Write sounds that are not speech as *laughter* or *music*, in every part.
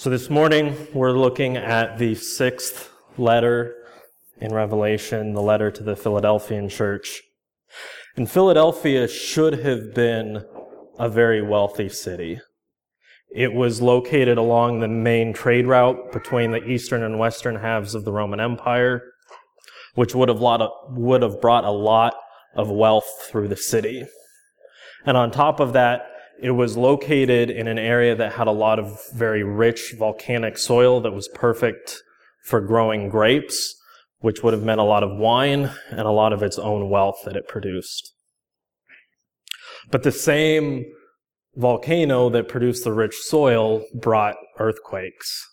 So this morning we're looking at the sixth letter in Revelation, the letter to the Philadelphian church. And Philadelphia should have been a very wealthy city. It was located along the main trade route between the eastern and western halves of the Roman Empire, which would have, of, would have brought a lot of wealth through the city. And on top of that, it was located in an area that had a lot of very rich volcanic soil that was perfect for growing grapes, which would have meant a lot of wine and a lot of its own wealth that it produced. But the same volcano that produced the rich soil brought earthquakes.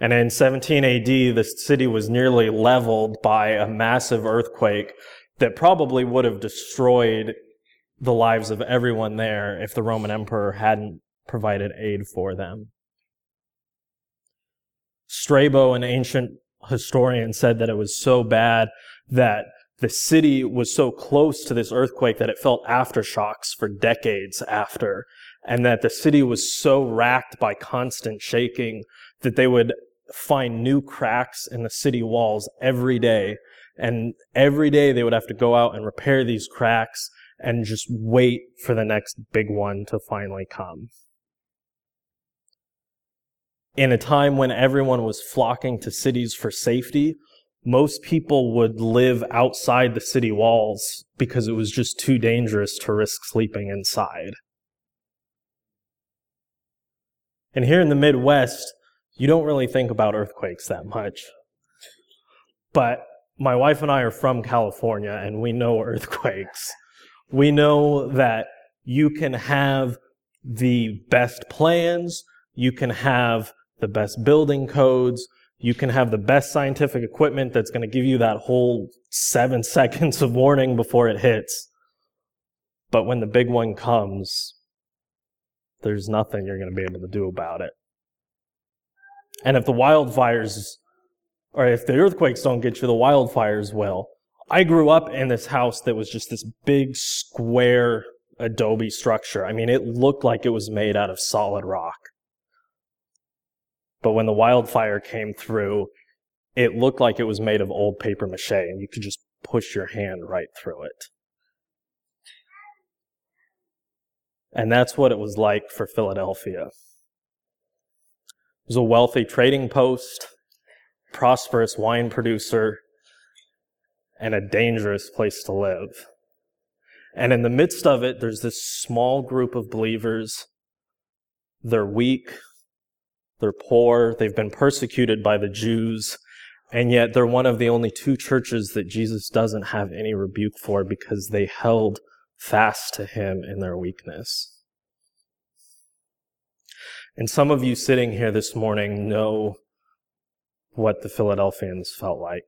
And in 17 AD, the city was nearly leveled by a massive earthquake that probably would have destroyed the lives of everyone there if the Roman emperor hadn't provided aid for them. Strabo, an ancient historian, said that it was so bad that the city was so close to this earthquake that it felt aftershocks for decades after, and that the city was so racked by constant shaking that they would find new cracks in the city walls every day. And every day they would have to go out and repair these cracks and just wait for the next big one to finally come. In a time when everyone was flocking to cities for safety, most people would live outside the city walls because it was just too dangerous to risk sleeping inside. And here in the Midwest, you don't really think about earthquakes that much. But my wife and I are from California and we know earthquakes. We know that you can have the best plans, you can have the best building codes, you can have the best scientific equipment that's going to give you that whole seven *laughs* seconds of warning before it hits. But when the big one comes, there's nothing you're going to be able to do about it. And if the wildfires, or if the earthquakes don't get you, the wildfires will. I grew up in this house that was just this big square adobe structure. I mean, it looked like it was made out of solid rock. But when the wildfire came through, it looked like it was made of old paper mache and you could just push your hand right through it. And that's what it was like for Philadelphia. It was a wealthy trading post, prosperous wine producer, and a dangerous place to live. And in the midst of it, there's this small group of believers. They're weak. They're poor. They've been persecuted by the Jews. And yet they're one of the only two churches that Jesus doesn't have any rebuke for because they held fast to him in their weakness. And some of you sitting here this morning know what the Philadelphians felt like.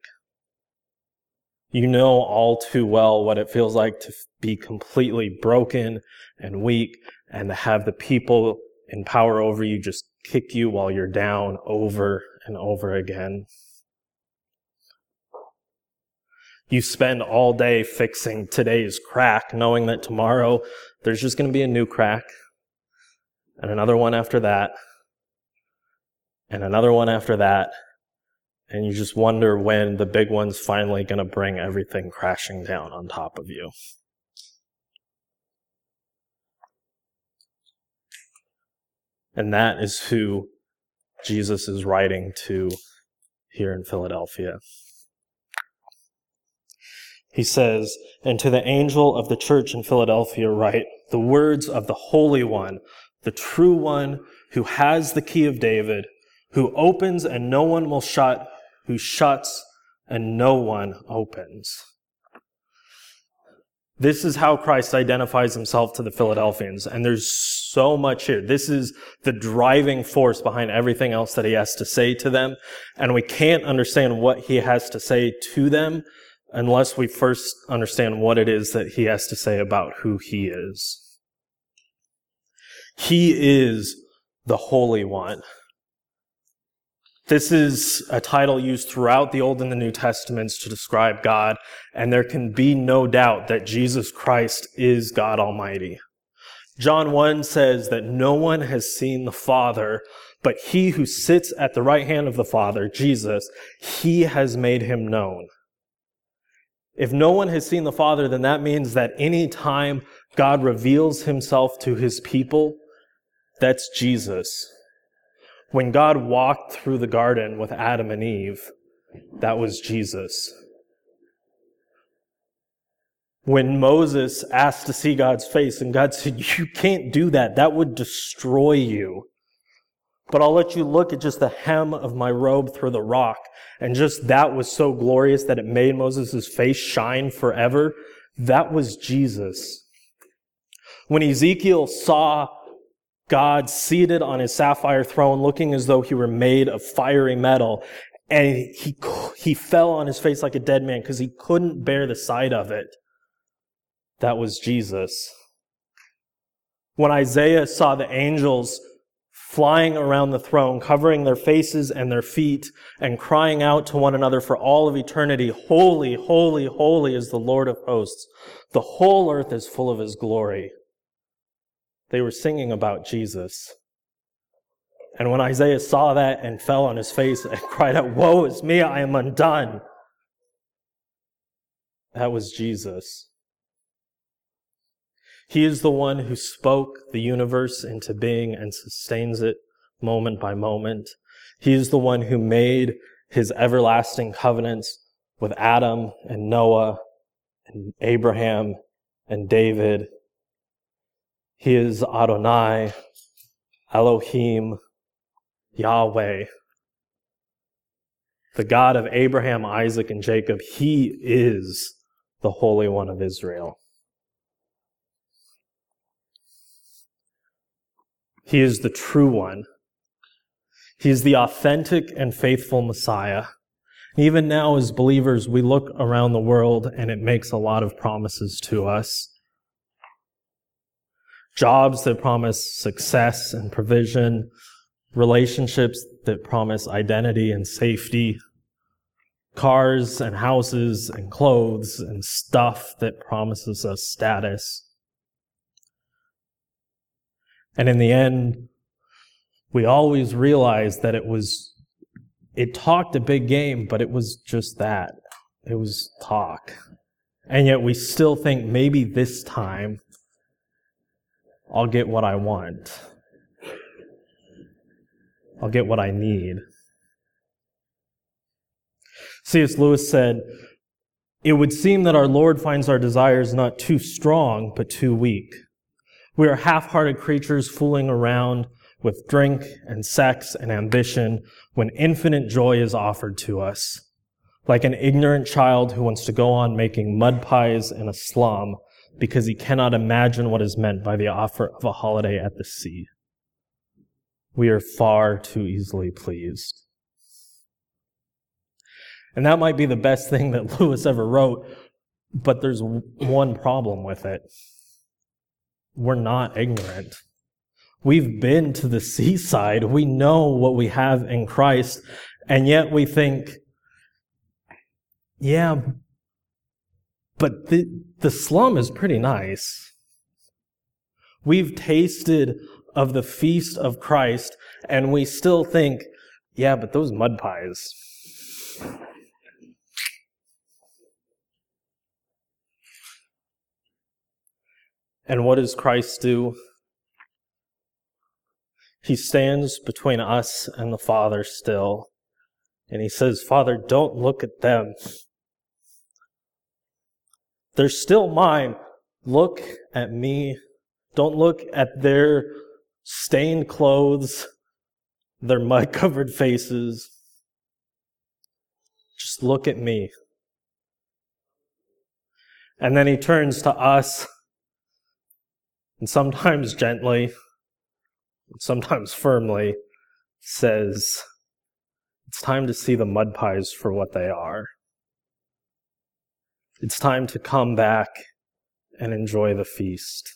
You know all too well what it feels like to be completely broken and weak and to have the people in power over you just kick you while you're down over and over again. You spend all day fixing today's crack, knowing that tomorrow there's just going to be a new crack, and another one after that, and another one after that, and you just wonder when the big one's finally going to bring everything crashing down on top of you. And that is who Jesus is writing to here in Philadelphia. He says, And to the angel of the church in Philadelphia write the words of the Holy One, the true one who has the key of David, who opens and no one will shut, who shuts and no one opens. This is how Christ identifies himself to the Philadelphians. And there's so much here. This is the driving force behind everything else that he has to say to them. And we can't understand what he has to say to them unless we first understand what it is that he has to say about who he is. He is the Holy One. This is a title used throughout the Old and the New Testaments to describe God, and there can be no doubt that Jesus Christ is God Almighty. John 1 says that no one has seen the Father, but he who sits at the right hand of the Father, Jesus, he has made him known. If no one has seen the Father, then that means that any time God reveals himself to his people, that's Jesus. When God walked through the garden with Adam and Eve, that was Jesus. When Moses asked to see God's face, and God *laughs* said, You can't do that, that would destroy you. But I'll let you look at just the hem of my robe through the rock. And just that was so glorious that it made Moses' face shine forever. That was Jesus. When Ezekiel saw God seated on his sapphire throne, looking as though he were made of fiery metal, and he, he fell on his face like a dead man because he couldn't bear the sight of it. That was Jesus. When Isaiah saw the angels flying around the throne, covering their faces and their feet, and crying out to one another for all of eternity, Holy, holy, holy is the Lord of hosts. The whole earth is full of his glory. They were singing about Jesus. And when Isaiah saw that and fell on his face and *laughs* cried out, Woe is me, I am undone. That was Jesus. He is the one who spoke the universe into being and sustains it moment by moment. He is the one who made his everlasting covenants with Adam and Noah and Abraham and David. He is Adonai, Elohim, Yahweh, the God of Abraham, Isaac, and Jacob. He is the Holy One of Israel. He is the true one. He is the authentic and faithful Messiah. Even now, as believers, we look around the world and it makes a lot of promises to us. Jobs that promise success and provision, relationships that promise identity and safety, cars and houses and clothes and stuff that promises us status. And in the end, we always realized that it was, it talked a big game, but it was just that. It was talk. And yet we still think maybe this time I'll get what I want. I'll get what I need. C.S. Lewis said, It would seem that our Lord finds our desires not too strong, but too weak. We are half hearted creatures fooling around with drink and sex and ambition when infinite joy is offered to us. Like an ignorant child who wants to go on making mud pies in a slum because he cannot imagine what is meant by the offer of a holiday at the sea. We are far too easily pleased. And that might be the best thing that *laughs* Lewis ever wrote, but there's one problem with it we're not ignorant. We've been to the seaside. We know what we have in Christ. And yet we think, yeah, but the, the slum is pretty nice. We've tasted of the feast of Christ and we still think, yeah, but those mud pies. And what does Christ do? He stands between us and the Father still. And he says, Father, don't look at them. They're still mine. Look at me. Don't look at their stained clothes, their mud covered faces. Just look at me. And then he turns to us and sometimes gently, sometimes firmly, says, It's time to see the mud pies for what they are. It's time to come back and enjoy the feast.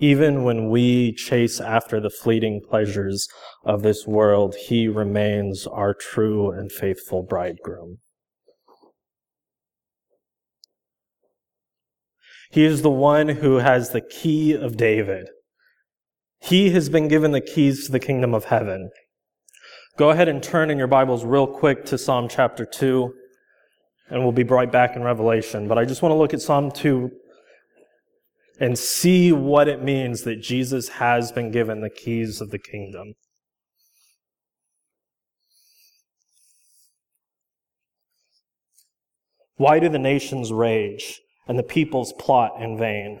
Even when we chase after the fleeting pleasures of this world, He remains our true and faithful bridegroom. He is the one who has the key of David. He has been given the keys to the kingdom of heaven. Go ahead and turn in your Bibles real quick to Psalm chapter 2, and we'll be right back in Revelation. But I just want to look at Psalm 2 and see what it means that Jesus has been given the keys of the kingdom. Why do the nations rage and the peoples plot in vain?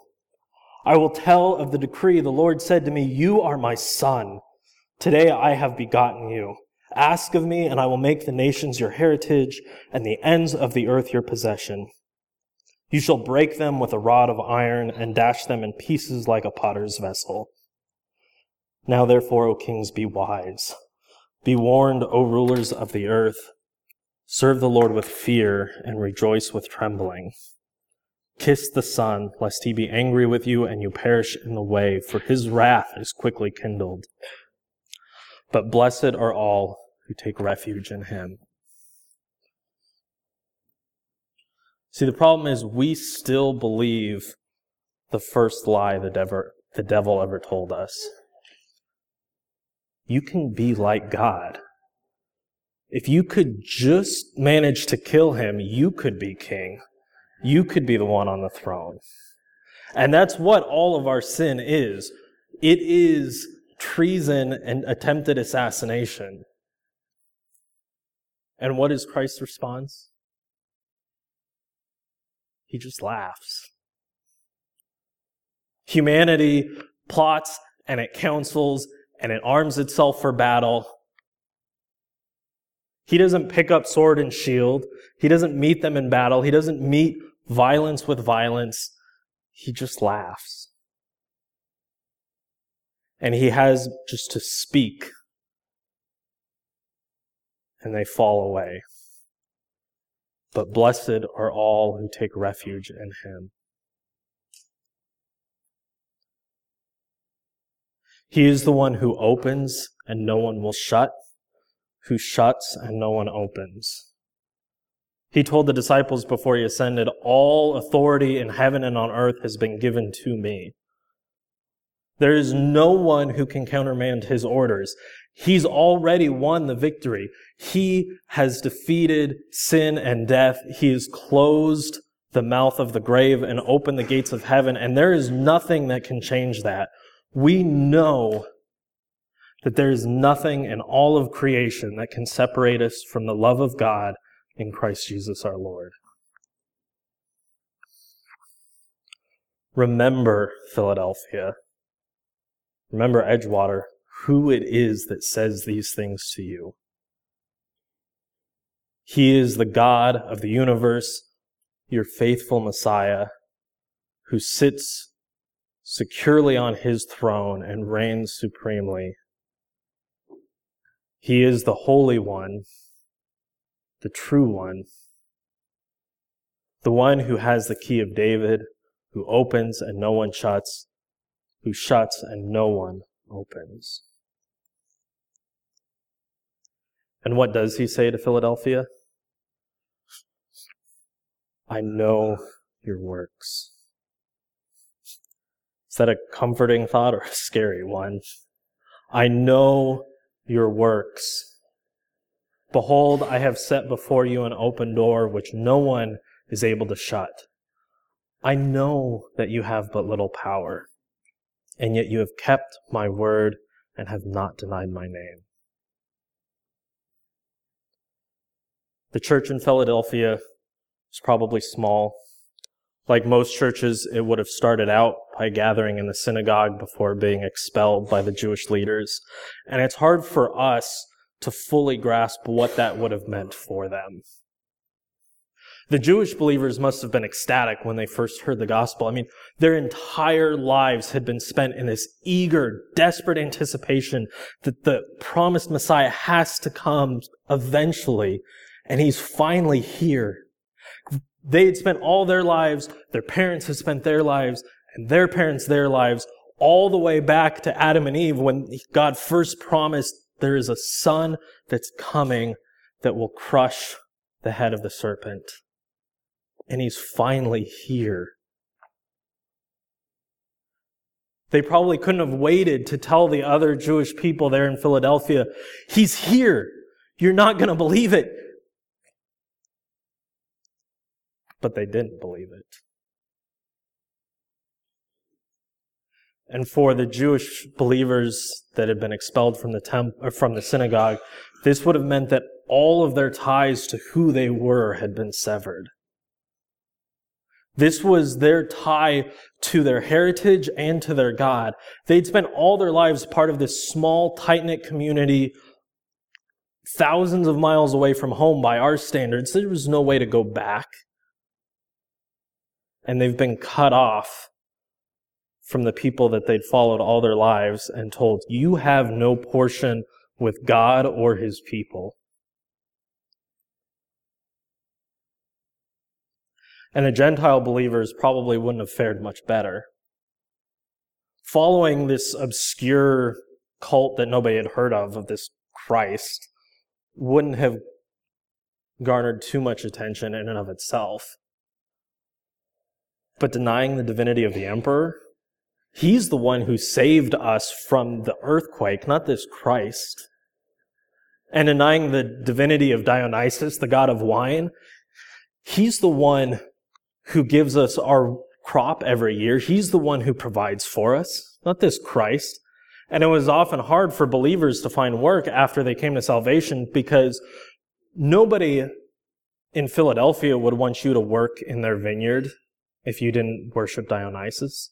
I will tell of the decree. The Lord said to me, You are my son. Today I have begotten you. Ask of me, and I will make the nations your heritage and the ends of the earth your possession. You shall break them with a rod of iron and dash them in pieces like a potter's vessel. Now therefore, O kings, be wise. Be warned, O rulers of the earth. Serve the Lord with fear and rejoice with trembling. Kiss the Son, lest he be angry with you and you perish in the way, for his wrath is quickly kindled. But blessed are all who take refuge in him. See, the problem is we still believe the first lie the devil, the devil ever told us. You can be like God. If you could just manage to kill him, you could be king you could be the one on the throne. And that's what all of our sin is. It is treason and attempted assassination. And what is Christ's response? He just laughs. Humanity plots and it counsels and it arms itself for battle. He doesn't pick up sword and shield. He doesn't meet them in battle. He doesn't meet violence with violence, he just laughs. And he has just to speak, and they fall away. But blessed are all who take refuge in him. He is the one who opens and no one will shut, who shuts and no one opens. He told the disciples before he ascended, All authority in heaven and on earth has been given to me. There is no one who can countermand his orders. He's already won the victory. He has defeated sin and death. He has closed the mouth of the grave and opened the gates of heaven, and there is nothing that can change that. We know that there is nothing in all of creation that can separate us from the love of God in Christ Jesus our Lord. Remember Philadelphia. Remember Edgewater, who it is that says these things to you. He is the God of the universe, your faithful Messiah, who sits securely on his throne and reigns supremely. He is the Holy One the true one, the one who has the key of David, who opens and no one shuts, who shuts and no one opens. And what does he say to Philadelphia? I know your works. Is that a comforting thought or a scary one? I know your works. Behold, I have set before you an open door which no one is able to shut. I know that you have but little power, and yet you have kept my word and have not denied my name. The church in Philadelphia was probably small. Like most churches, it would have started out by gathering in the synagogue before being expelled by the Jewish leaders. And it's hard for us to fully grasp what that would have meant for them. The Jewish believers must have been ecstatic when they first heard the gospel. I mean, their entire lives had been spent in this eager, desperate anticipation that the promised Messiah has to come eventually, and he's finally here. They had spent all their lives, their parents had spent their lives, and their parents their lives, all the way back to Adam and Eve when God first promised there is a son that's coming that will crush the head of the serpent and he's finally here. They probably couldn't have waited to tell the other Jewish people there in Philadelphia, He's here. You're not going to believe it. But they didn't believe it. And for the Jewish believers that had been expelled from the temp- or from the synagogue, this would have meant that all of their ties to who they were had been severed. This was their tie to their heritage and to their God. They'd spent all their lives part of this small, tight knit community, thousands of miles away from home by our standards. There was no way to go back. And they've been cut off from the people that they'd followed all their lives and told, You have no portion with God or his people. And the Gentile believers probably wouldn't have fared much better. Following this obscure cult that nobody had heard of, of this Christ, wouldn't have garnered too much attention in and of itself. But denying the divinity of the emperor, he's the one who saved us from the earthquake, not this Christ. And denying the divinity of Dionysus, the god of wine, he's the one who gives us our crop every year. He's the one who provides for us, not this Christ. And it was often hard for believers to find work after they came to salvation because nobody in Philadelphia would want you to work in their vineyard if you didn't worship Dionysus.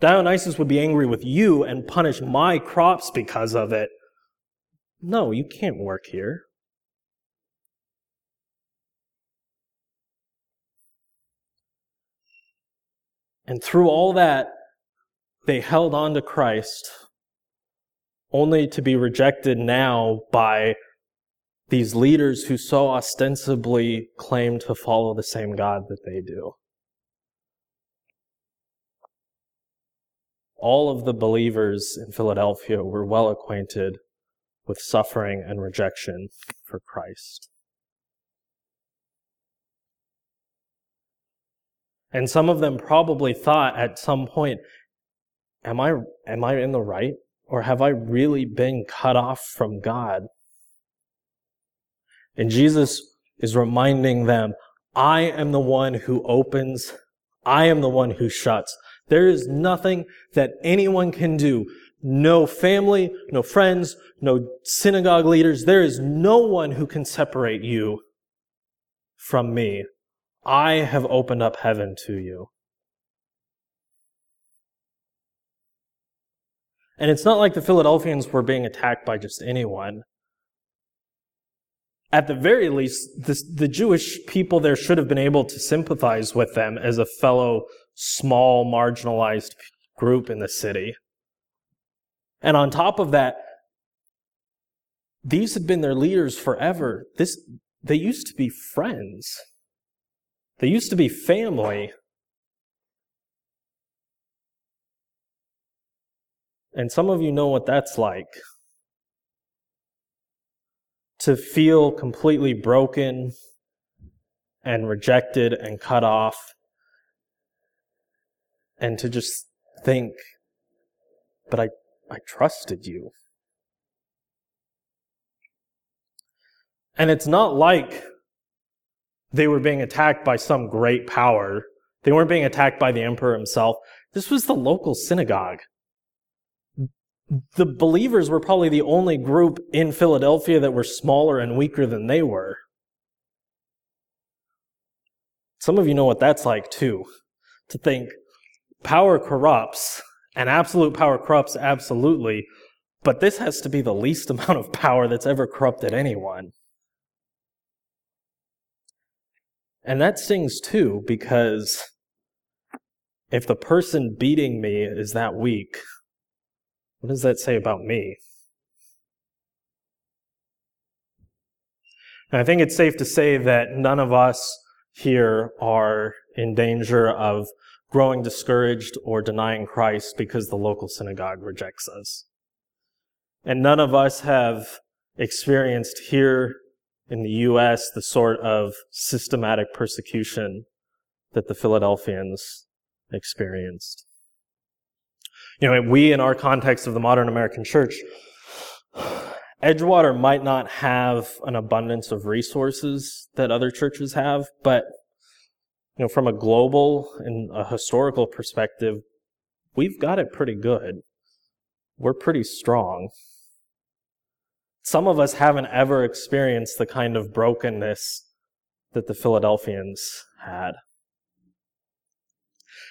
Dionysus would be angry with you and punish my crops because of it. No, you can't work here. And through all that, they held on to Christ, only to be rejected now by these leaders who so ostensibly claim to follow the same God that they do. All of the believers in Philadelphia were well acquainted with suffering and rejection for Christ. And some of them probably thought at some point, am I, am I in the right? Or have I really been cut off from God? And Jesus is reminding them, I am the one who opens. I am the one who shuts. There is nothing that anyone can do. No family, no friends, no synagogue leaders. There is no one who can separate you from me. I have opened up heaven to you. And it's not like the Philadelphians were being attacked by just anyone. At the very least, the, the Jewish people there should have been able to sympathize with them as a fellow small, marginalized group in the city. And on top of that, these had been their leaders forever. This, they used to be friends. They used to be family. And some of you know what that's like. To feel completely broken and rejected and cut off. And to just think, but I, I trusted you. And it's not like they were being attacked by some great power. They weren't being attacked by the emperor himself. This was the local synagogue. The believers were probably the only group in Philadelphia that were smaller and weaker than they were. Some of you know what that's like too. To think power corrupts, and absolute power corrupts absolutely, but this has to be the least *laughs* amount of power that's ever corrupted anyone. And that stings too, because if the person beating me is that weak, what does that say about me? And I think it's safe to say that none of us here are in danger of growing discouraged or denying Christ because the local synagogue rejects us. And none of us have experienced here in the U.S. the sort of systematic persecution that the Philadelphians experienced. You know, we in our context of the modern American church, Edgewater might not have an abundance of resources that other churches have, but you know, from a global and a historical perspective, we've got it pretty good. We're pretty strong. Some of us haven't ever experienced the kind of brokenness that the Philadelphians had.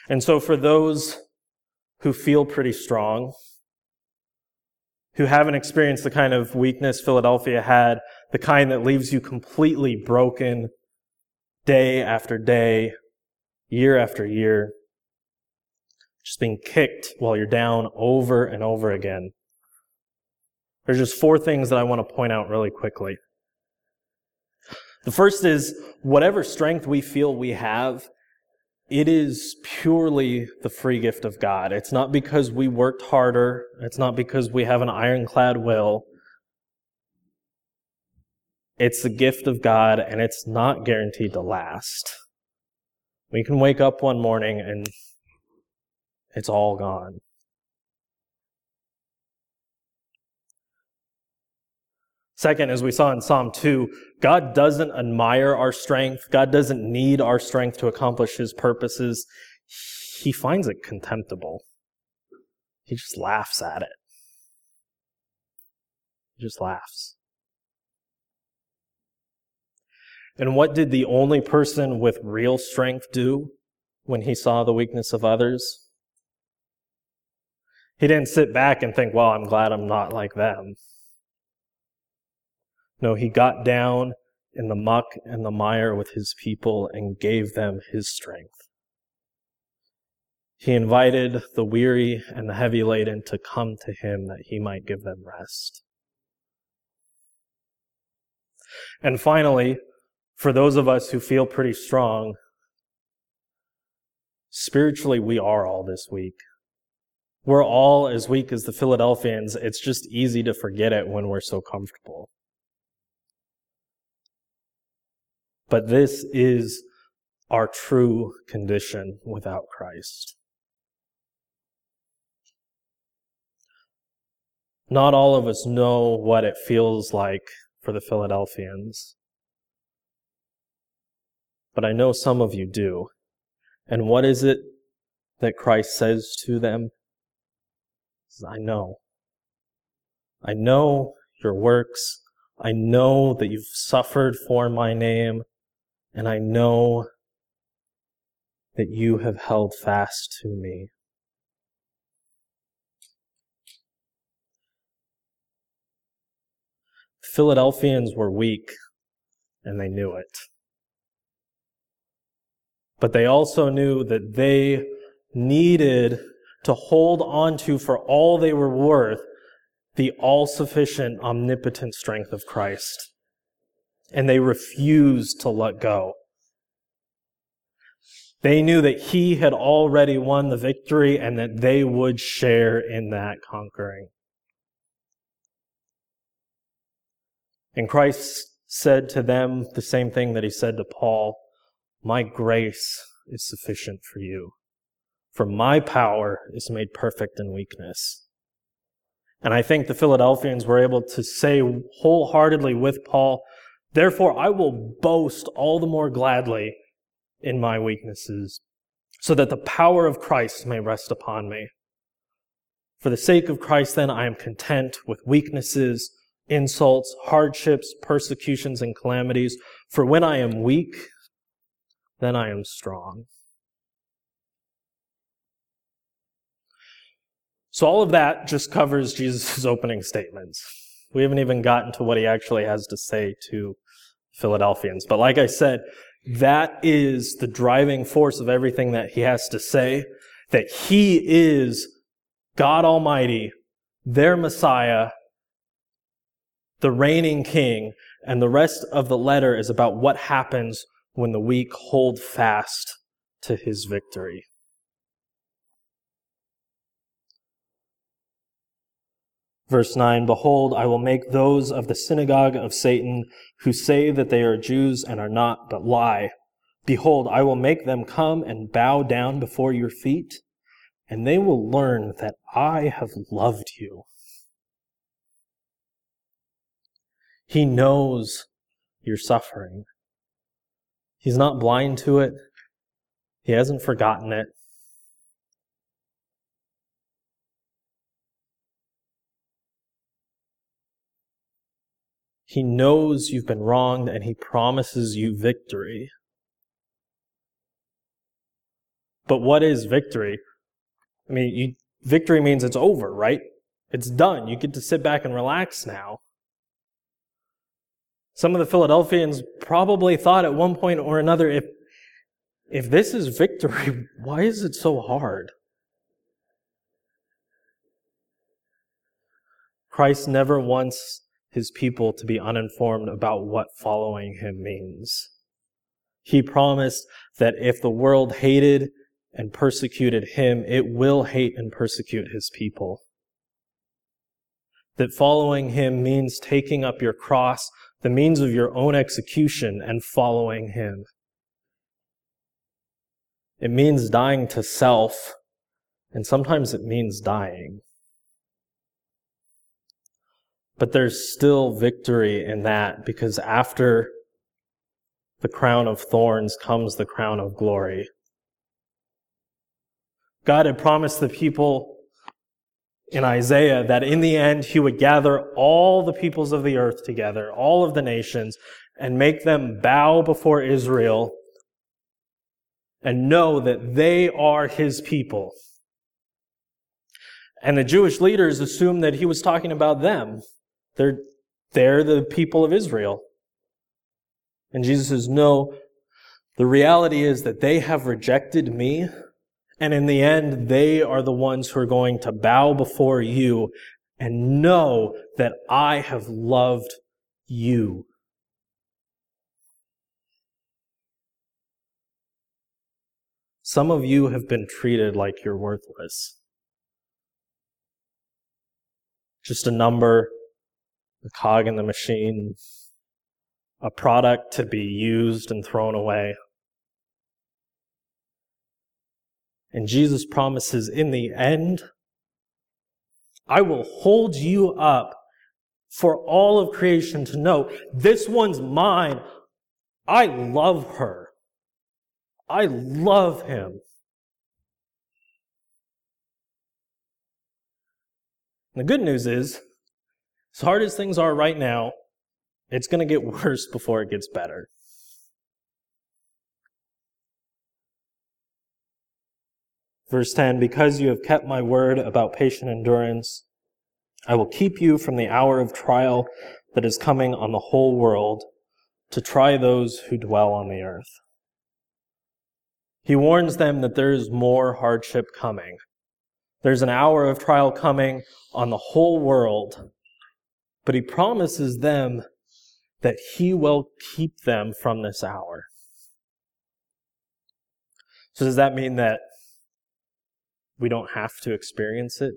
And so for those who feel pretty strong, who haven't experienced the kind of weakness Philadelphia had, the kind that leaves you completely broken day after day, year after year, just being kicked while you're down over and over again. There's just four things that I want to point out really quickly. The first is whatever strength we feel we have, it is purely the free gift of God. It's not because we worked harder. It's not because we have an ironclad will. It's the gift of God and it's not guaranteed to last. We can wake up one morning and it's all gone. Second, as we saw in Psalm 2, God doesn't admire our strength. God doesn't need our strength to accomplish his purposes. He finds it contemptible. He just laughs at it. He just laughs. And what did the only person with real strength do when he saw the weakness of others? He didn't sit back and think, well, I'm glad I'm not like them. No, he got down in the muck and the mire with his people and gave them his strength. He invited the weary and the heavy laden to come to him that he might give them rest. And finally, for those of us who feel pretty strong, spiritually we are all this weak. We're all as weak as the Philadelphians. It's just easy to forget it when we're so comfortable. But this is our true condition without Christ. Not all of us know what it feels like for the Philadelphians. But I know some of you do. And what is it that Christ says to them? I know. I know your works. I know that you've suffered for my name and I know that you have held fast to me. Philadelphians were weak, and they knew it. But they also knew that they needed to hold on to for all they were worth the all sufficient, omnipotent strength of Christ and they refused to let go. They knew that he had already won the victory and that they would share in that conquering. And Christ said to them the same thing that he said to Paul My grace is sufficient for you, for my power is made perfect in weakness. And I think the Philadelphians were able to say wholeheartedly with Paul, Therefore, I will boast all the more gladly in my weaknesses, so that the power of Christ may rest upon me. For the sake of Christ, then, I am content with weaknesses, insults, hardships, persecutions, and calamities. For when I am weak, then I am strong. So, all of that just covers Jesus' *laughs* opening statements. We haven't even gotten to what he actually has to say to Philadelphians. But like I said, that is the driving force of everything that he has to say, that he is God Almighty, their Messiah, the reigning king, and the rest of the letter is about what happens when the weak hold fast to his victory. Verse 9 Behold, I will make those of the synagogue of Satan who say that they are Jews and are not, but lie. Behold, I will make them come and bow down before your feet, and they will learn that I have loved you. He knows your suffering. He's not blind to it. He hasn't forgotten it. He knows you've been wronged and he promises you victory. But what is victory? I mean, you, victory means it's over, right? It's done. You get to sit back and relax now. Some of the Philadelphians probably thought at one point or another, if, if this is victory, *laughs* why is it so hard? Christ never wants his people to be uninformed about what following him means. He promised that if the world hated and persecuted him, it will hate and persecute his people. That following him means taking up your cross, the means of your own execution, and following him. It means dying to self, and sometimes it means dying. But there's still victory in that because after the crown of thorns comes the crown of glory. God had promised the people in Isaiah that in the end he would gather all the peoples of the earth together, all of the nations, and make them bow before Israel and know that they are his people. And the Jewish leaders assumed that he was talking about them. They're, they're the people of Israel. And Jesus says, No, the reality is that they have rejected me, and in the end, they are the ones who are going to bow before you and know that I have loved you. Some of you have been treated like you're worthless. Just a number a cog in the machine, a product to be used and thrown away. And Jesus promises in the end, I will hold you up for all of creation to know this one's mine. I love her. I love him. the good news is, as hard as things are right now, it's going to get *laughs* worse before it gets better. Verse 10 Because you have kept my word about patient endurance, I will keep you from the hour of trial that is coming on the whole world to try those who dwell on the earth. He warns them that there is more hardship coming. There's an hour of trial coming on the whole world but he promises them that he will keep them from this hour. So, does that mean that we don't have to experience it?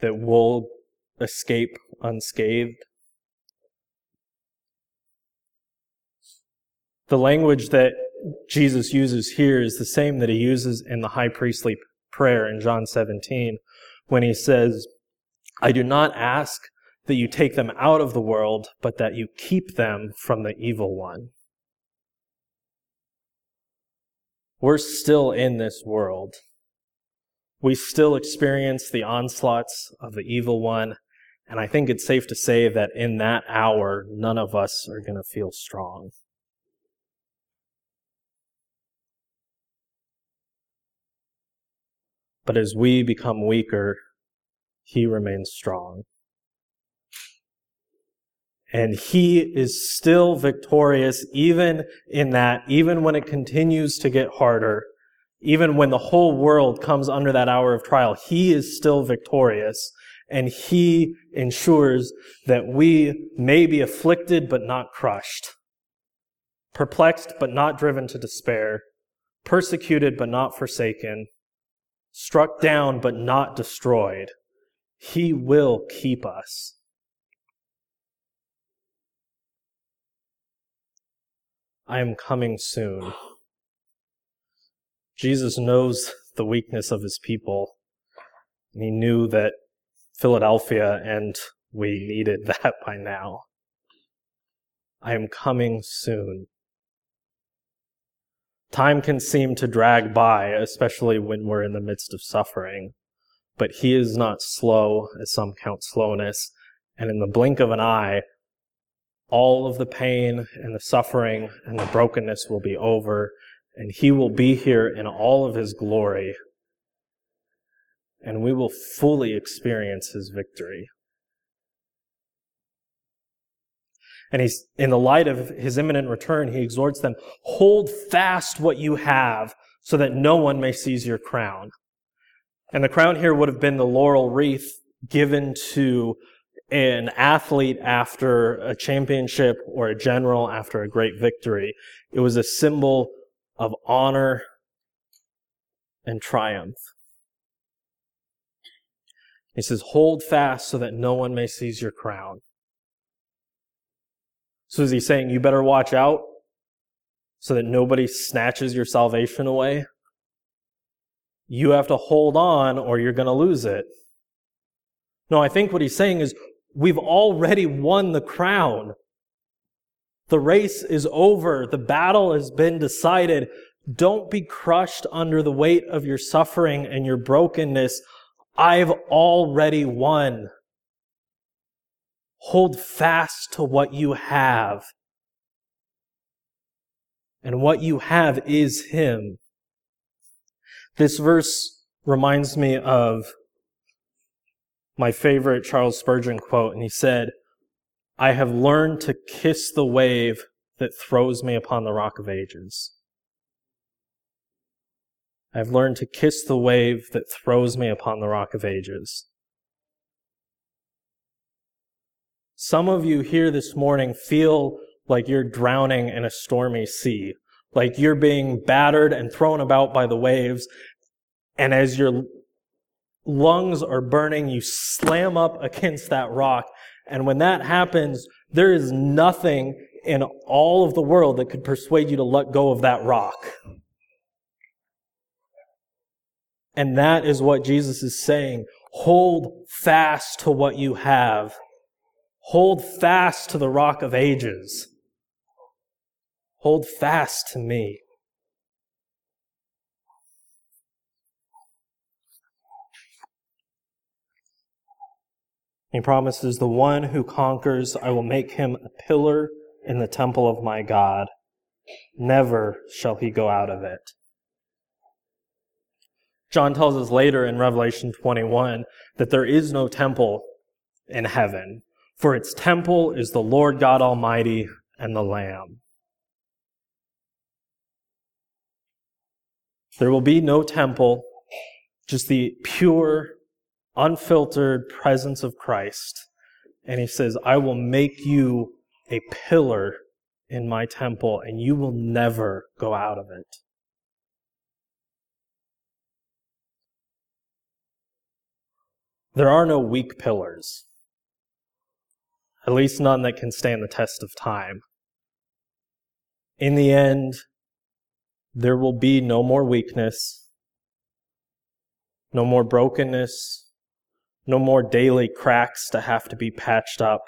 That we'll escape unscathed? The language that Jesus uses here is the same that he uses in the high priestly prayer in John 17 when he says, I do not ask that you take them out of the world, but that you keep them from the evil one. We're still in this world. We still experience the onslaughts of the evil one, and I think it's safe to say that in that hour, none of us are going to feel strong. But as we become weaker, he remains strong. And he is still victorious even in that, even when it continues to get harder, even when the whole world comes under that hour of trial, he is still victorious. And he ensures that we may be afflicted but not crushed, perplexed but not driven to despair, persecuted but not forsaken, struck down but not destroyed. He will keep us. I am coming soon. Jesus knows the weakness of his people. And he knew that Philadelphia and we needed *laughs* that by now. I am coming soon. Time can seem to drag by, especially when we're in the midst of suffering, but he is not slow, as some count slowness, and in the blink of an eye, all of the pain and the suffering and the brokenness will be over, and he will be here in all of his glory, and we will fully experience his victory. And he's, in the light of his imminent return, he exhorts them, hold fast what you have so that no one may seize your crown. And the crown here would have been the laurel wreath given to an athlete after a championship or a general after a great victory. It was a symbol of honor and triumph. He says, hold fast so that no one may seize your crown. So is he saying you better watch out so that nobody snatches your salvation away? You have to hold on or you're going to lose it. No, I think what he's saying is we've already won the crown. The race is over. The battle has been decided. Don't be crushed under the weight of your suffering and your brokenness. I've already won. Hold fast to what you have. And what you have is Him. This verse reminds me of my favorite Charles Spurgeon quote, and he said, I have learned to kiss the wave that throws me upon the rock of ages. I've learned to kiss the wave that throws me upon the rock of ages. Some of you here this morning feel like you're drowning in a stormy sea, like you're being battered and thrown about by the waves. And as your lungs are burning, you slam up against that rock. And when that happens, there is nothing in all of the world that could persuade you to let go of that rock. And that is what Jesus is saying. Hold fast to what you have. Hold fast to the rock of ages. Hold fast to me. He promises, The one who conquers, I will make him a pillar in the temple of my God. Never shall he go out of it. John tells us later in Revelation 21 that there is no temple in heaven. For its temple is the Lord God Almighty and the Lamb. There will be no temple, just the pure, unfiltered presence of Christ. And he says, I will make you a pillar in my temple, and you will never go out of it. There are no weak pillars at least none that can stand the test of time. In the end, there will be no more weakness, no more brokenness, no more daily cracks to have to be patched up,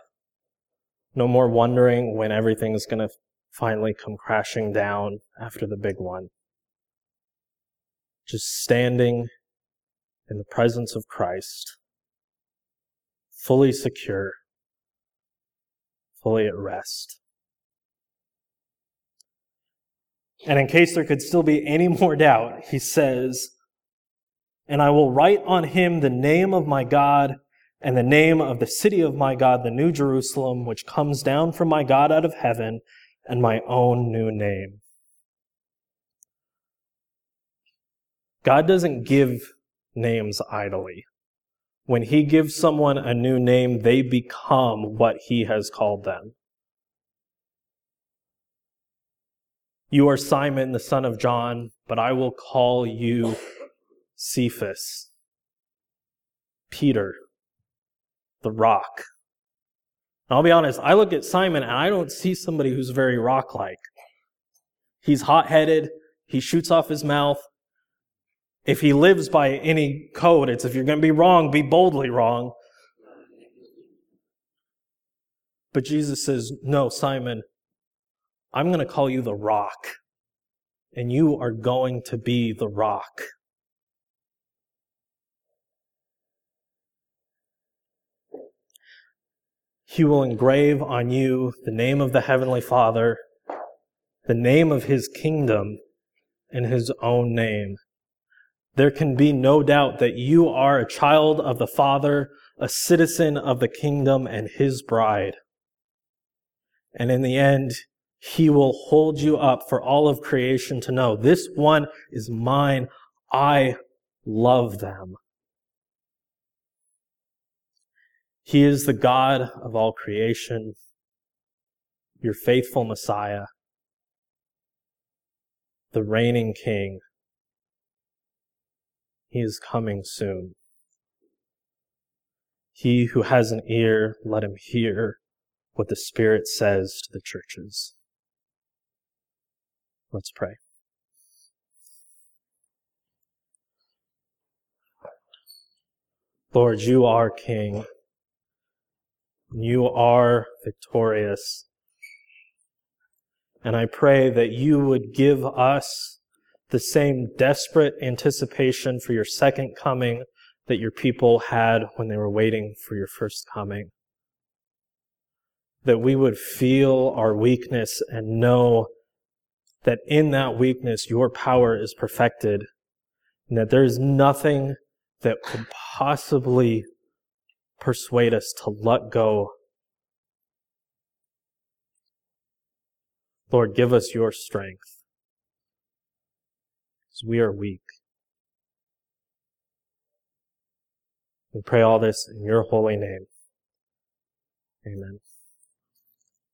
no more wondering when everything's going to finally come crashing down after the big one. Just standing in the presence of Christ, fully secure fully at rest. And in case there could still be any more doubt, he says, And I will write on him the name of my God and the name of the city of my God, the New Jerusalem, which comes down from my God out of heaven, and my own new name. God doesn't give names idly. When he gives someone a new name, they become what he has called them. You are Simon, the son of John, but I will call you Cephas, Peter, the rock. And I'll be honest, I look at Simon and I don't see somebody who's very rock like. He's hot headed, he shoots off his mouth. If he lives by any code, it's if you're going to be wrong, be boldly wrong. But Jesus says, No, Simon, I'm going to call you the rock, and you are going to be the rock. He will engrave on you the name of the Heavenly Father, the name of His kingdom, and His own name. There can be no doubt that you are a child of the Father, a citizen of the kingdom, and His bride. And in the end, He will hold you up for all of creation to know this one is mine. I love them. He is the God of all creation, your faithful Messiah, the reigning King. He is coming soon. He who has an ear, let him hear what the Spirit says to the churches. Let's pray. Lord, you are King. You are victorious. And I pray that you would give us the same desperate anticipation for your second coming that your people had when they were waiting for your first coming. That we would feel our weakness and know that in that weakness your power is perfected and that there is nothing that could possibly persuade us to let go. Lord, give us your strength because we are weak. We pray all this in your holy name. Amen.